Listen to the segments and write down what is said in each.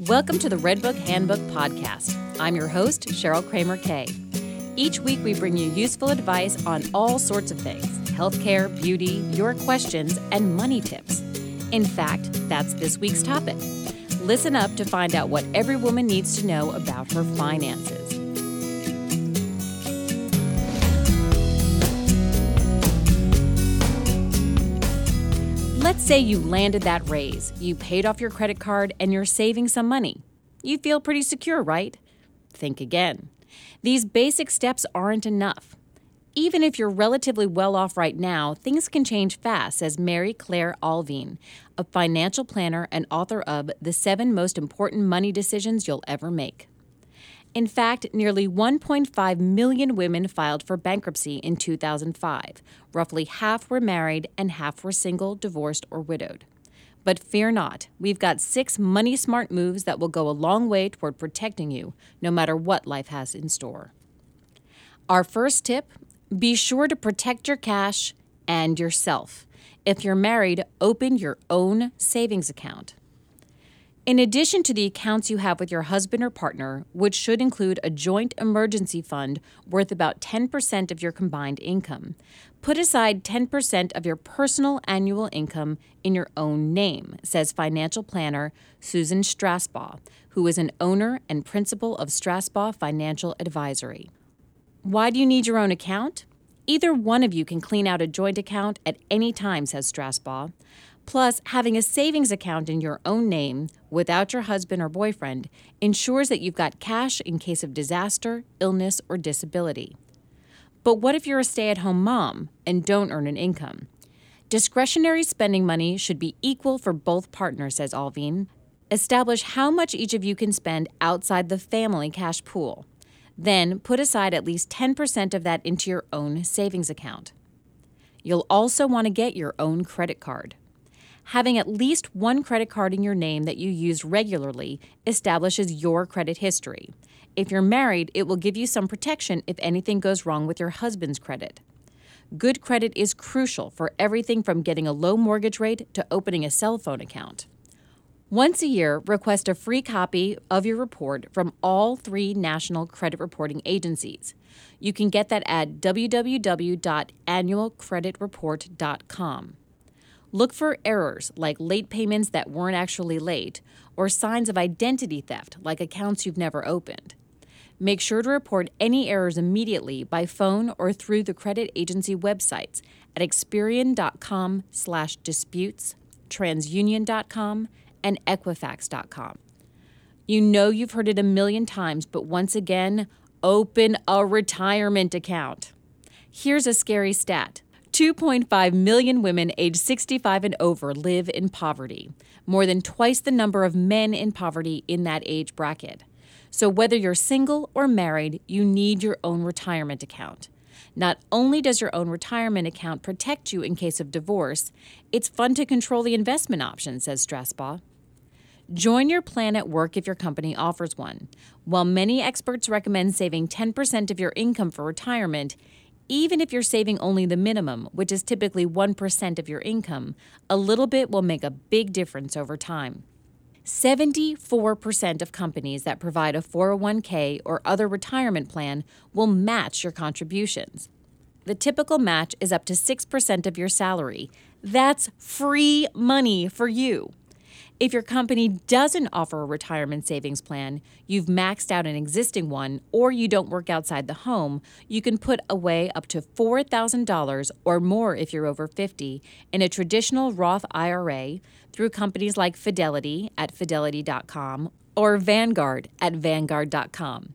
Welcome to the Redbook Handbook Podcast. I'm your host, Cheryl Kramer Kay. Each week, we bring you useful advice on all sorts of things healthcare, beauty, your questions, and money tips. In fact, that's this week's topic. Listen up to find out what every woman needs to know about her finances. Say you landed that raise, you paid off your credit card, and you're saving some money. You feel pretty secure, right? Think again. These basic steps aren't enough. Even if you're relatively well off right now, things can change fast, says Mary Claire Allvine, a financial planner and author of The Seven Most Important Money Decisions You'll Ever Make. In fact, nearly 1.5 million women filed for bankruptcy in 2005. Roughly half were married and half were single, divorced, or widowed. But fear not, we've got six money smart moves that will go a long way toward protecting you, no matter what life has in store. Our first tip be sure to protect your cash and yourself. If you're married, open your own savings account. In addition to the accounts you have with your husband or partner, which should include a joint emergency fund worth about 10% of your combined income, put aside 10% of your personal annual income in your own name, says financial planner Susan Strasbaugh, who is an owner and principal of Strasbaugh Financial Advisory. Why do you need your own account? Either one of you can clean out a joint account at any time, says Strasbaugh. Plus, having a savings account in your own name without your husband or boyfriend ensures that you've got cash in case of disaster, illness, or disability. But what if you're a stay at home mom and don't earn an income? Discretionary spending money should be equal for both partners, says Allvine. Establish how much each of you can spend outside the family cash pool. Then put aside at least 10% of that into your own savings account. You'll also want to get your own credit card. Having at least one credit card in your name that you use regularly establishes your credit history. If you're married, it will give you some protection if anything goes wrong with your husband's credit. Good credit is crucial for everything from getting a low mortgage rate to opening a cell phone account. Once a year, request a free copy of your report from all three national credit reporting agencies. You can get that at www.annualcreditreport.com. Look for errors like late payments that weren't actually late, or signs of identity theft like accounts you've never opened. Make sure to report any errors immediately by phone or through the credit agency websites at experian.com/disputes, transunion.com, and equifax.com. You know you've heard it a million times, but once again, open a retirement account. Here's a scary stat. 2.5 million women aged 65 and over live in poverty, more than twice the number of men in poverty in that age bracket. So, whether you're single or married, you need your own retirement account. Not only does your own retirement account protect you in case of divorce, it's fun to control the investment options, says Strasbaugh. Join your plan at work if your company offers one. While many experts recommend saving 10% of your income for retirement, even if you're saving only the minimum, which is typically 1% of your income, a little bit will make a big difference over time. 74% of companies that provide a 401k or other retirement plan will match your contributions. The typical match is up to 6% of your salary. That's free money for you. If your company doesn't offer a retirement savings plan, you've maxed out an existing one, or you don't work outside the home, you can put away up to $4,000 or more if you're over 50 in a traditional Roth IRA through companies like Fidelity at fidelity.com or Vanguard at vanguard.com.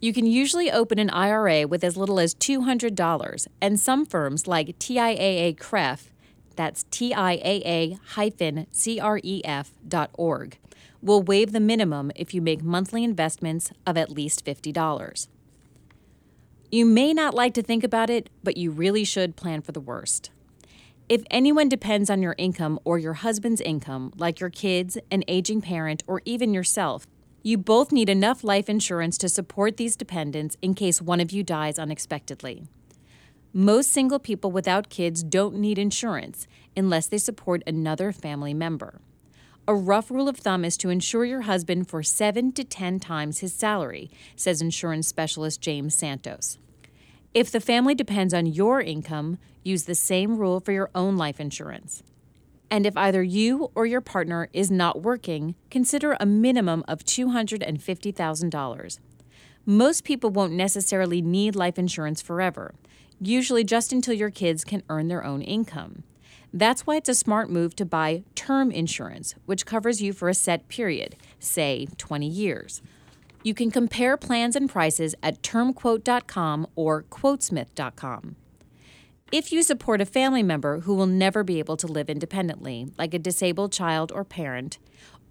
You can usually open an IRA with as little as $200, and some firms like TIAA CREF that's TIAA CREF dot org, We'll waive the minimum if you make monthly investments of at least $50. You may not like to think about it, but you really should plan for the worst. If anyone depends on your income or your husband's income, like your kids, an aging parent, or even yourself, you both need enough life insurance to support these dependents in case one of you dies unexpectedly. Most single people without kids don't need insurance unless they support another family member. A rough rule of thumb is to insure your husband for 7 to 10 times his salary, says insurance specialist James Santos. If the family depends on your income, use the same rule for your own life insurance. And if either you or your partner is not working, consider a minimum of $250,000. Most people won't necessarily need life insurance forever, usually just until your kids can earn their own income. That's why it's a smart move to buy term insurance, which covers you for a set period, say 20 years. You can compare plans and prices at termquote.com or quotesmith.com. If you support a family member who will never be able to live independently, like a disabled child or parent,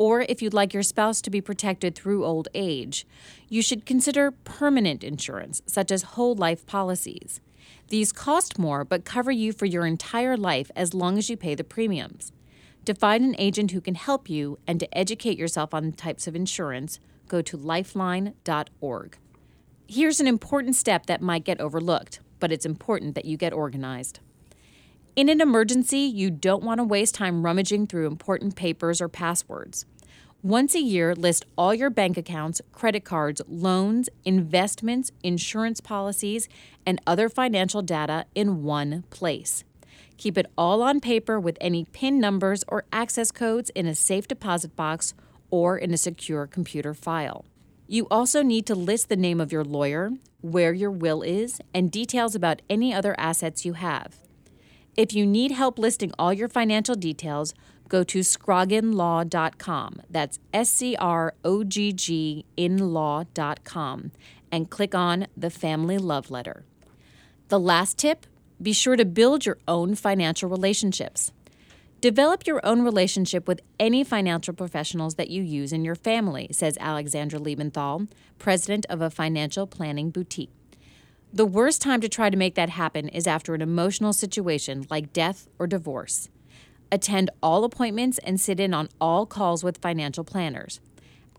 or if you'd like your spouse to be protected through old age, you should consider permanent insurance, such as whole life policies. These cost more but cover you for your entire life as long as you pay the premiums. To find an agent who can help you and to educate yourself on types of insurance, go to lifeline.org. Here's an important step that might get overlooked, but it's important that you get organized. In an emergency, you don't want to waste time rummaging through important papers or passwords. Once a year, list all your bank accounts, credit cards, loans, investments, insurance policies, and other financial data in one place. Keep it all on paper with any PIN numbers or access codes in a safe deposit box or in a secure computer file. You also need to list the name of your lawyer, where your will is, and details about any other assets you have. If you need help listing all your financial details, go to scrogginlaw.com. That's S C R O G G in law.com and click on the Family Love Letter. The last tip be sure to build your own financial relationships. Develop your own relationship with any financial professionals that you use in your family, says Alexandra Lebenthal, president of a financial planning boutique. The worst time to try to make that happen is after an emotional situation like death or divorce. Attend all appointments and sit in on all calls with financial planners.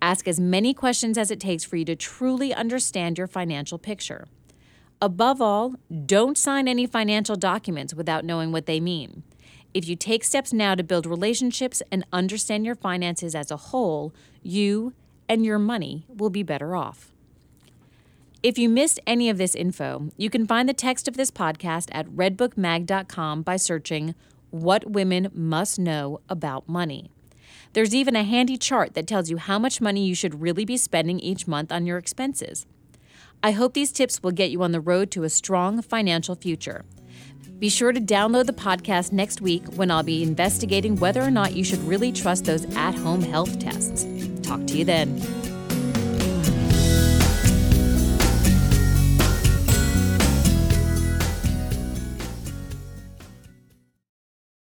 Ask as many questions as it takes for you to truly understand your financial picture. Above all, don't sign any financial documents without knowing what they mean. If you take steps now to build relationships and understand your finances as a whole, you and your money will be better off. If you missed any of this info, you can find the text of this podcast at redbookmag.com by searching what women must know about money. There's even a handy chart that tells you how much money you should really be spending each month on your expenses. I hope these tips will get you on the road to a strong financial future. Be sure to download the podcast next week when I'll be investigating whether or not you should really trust those at home health tests. Talk to you then.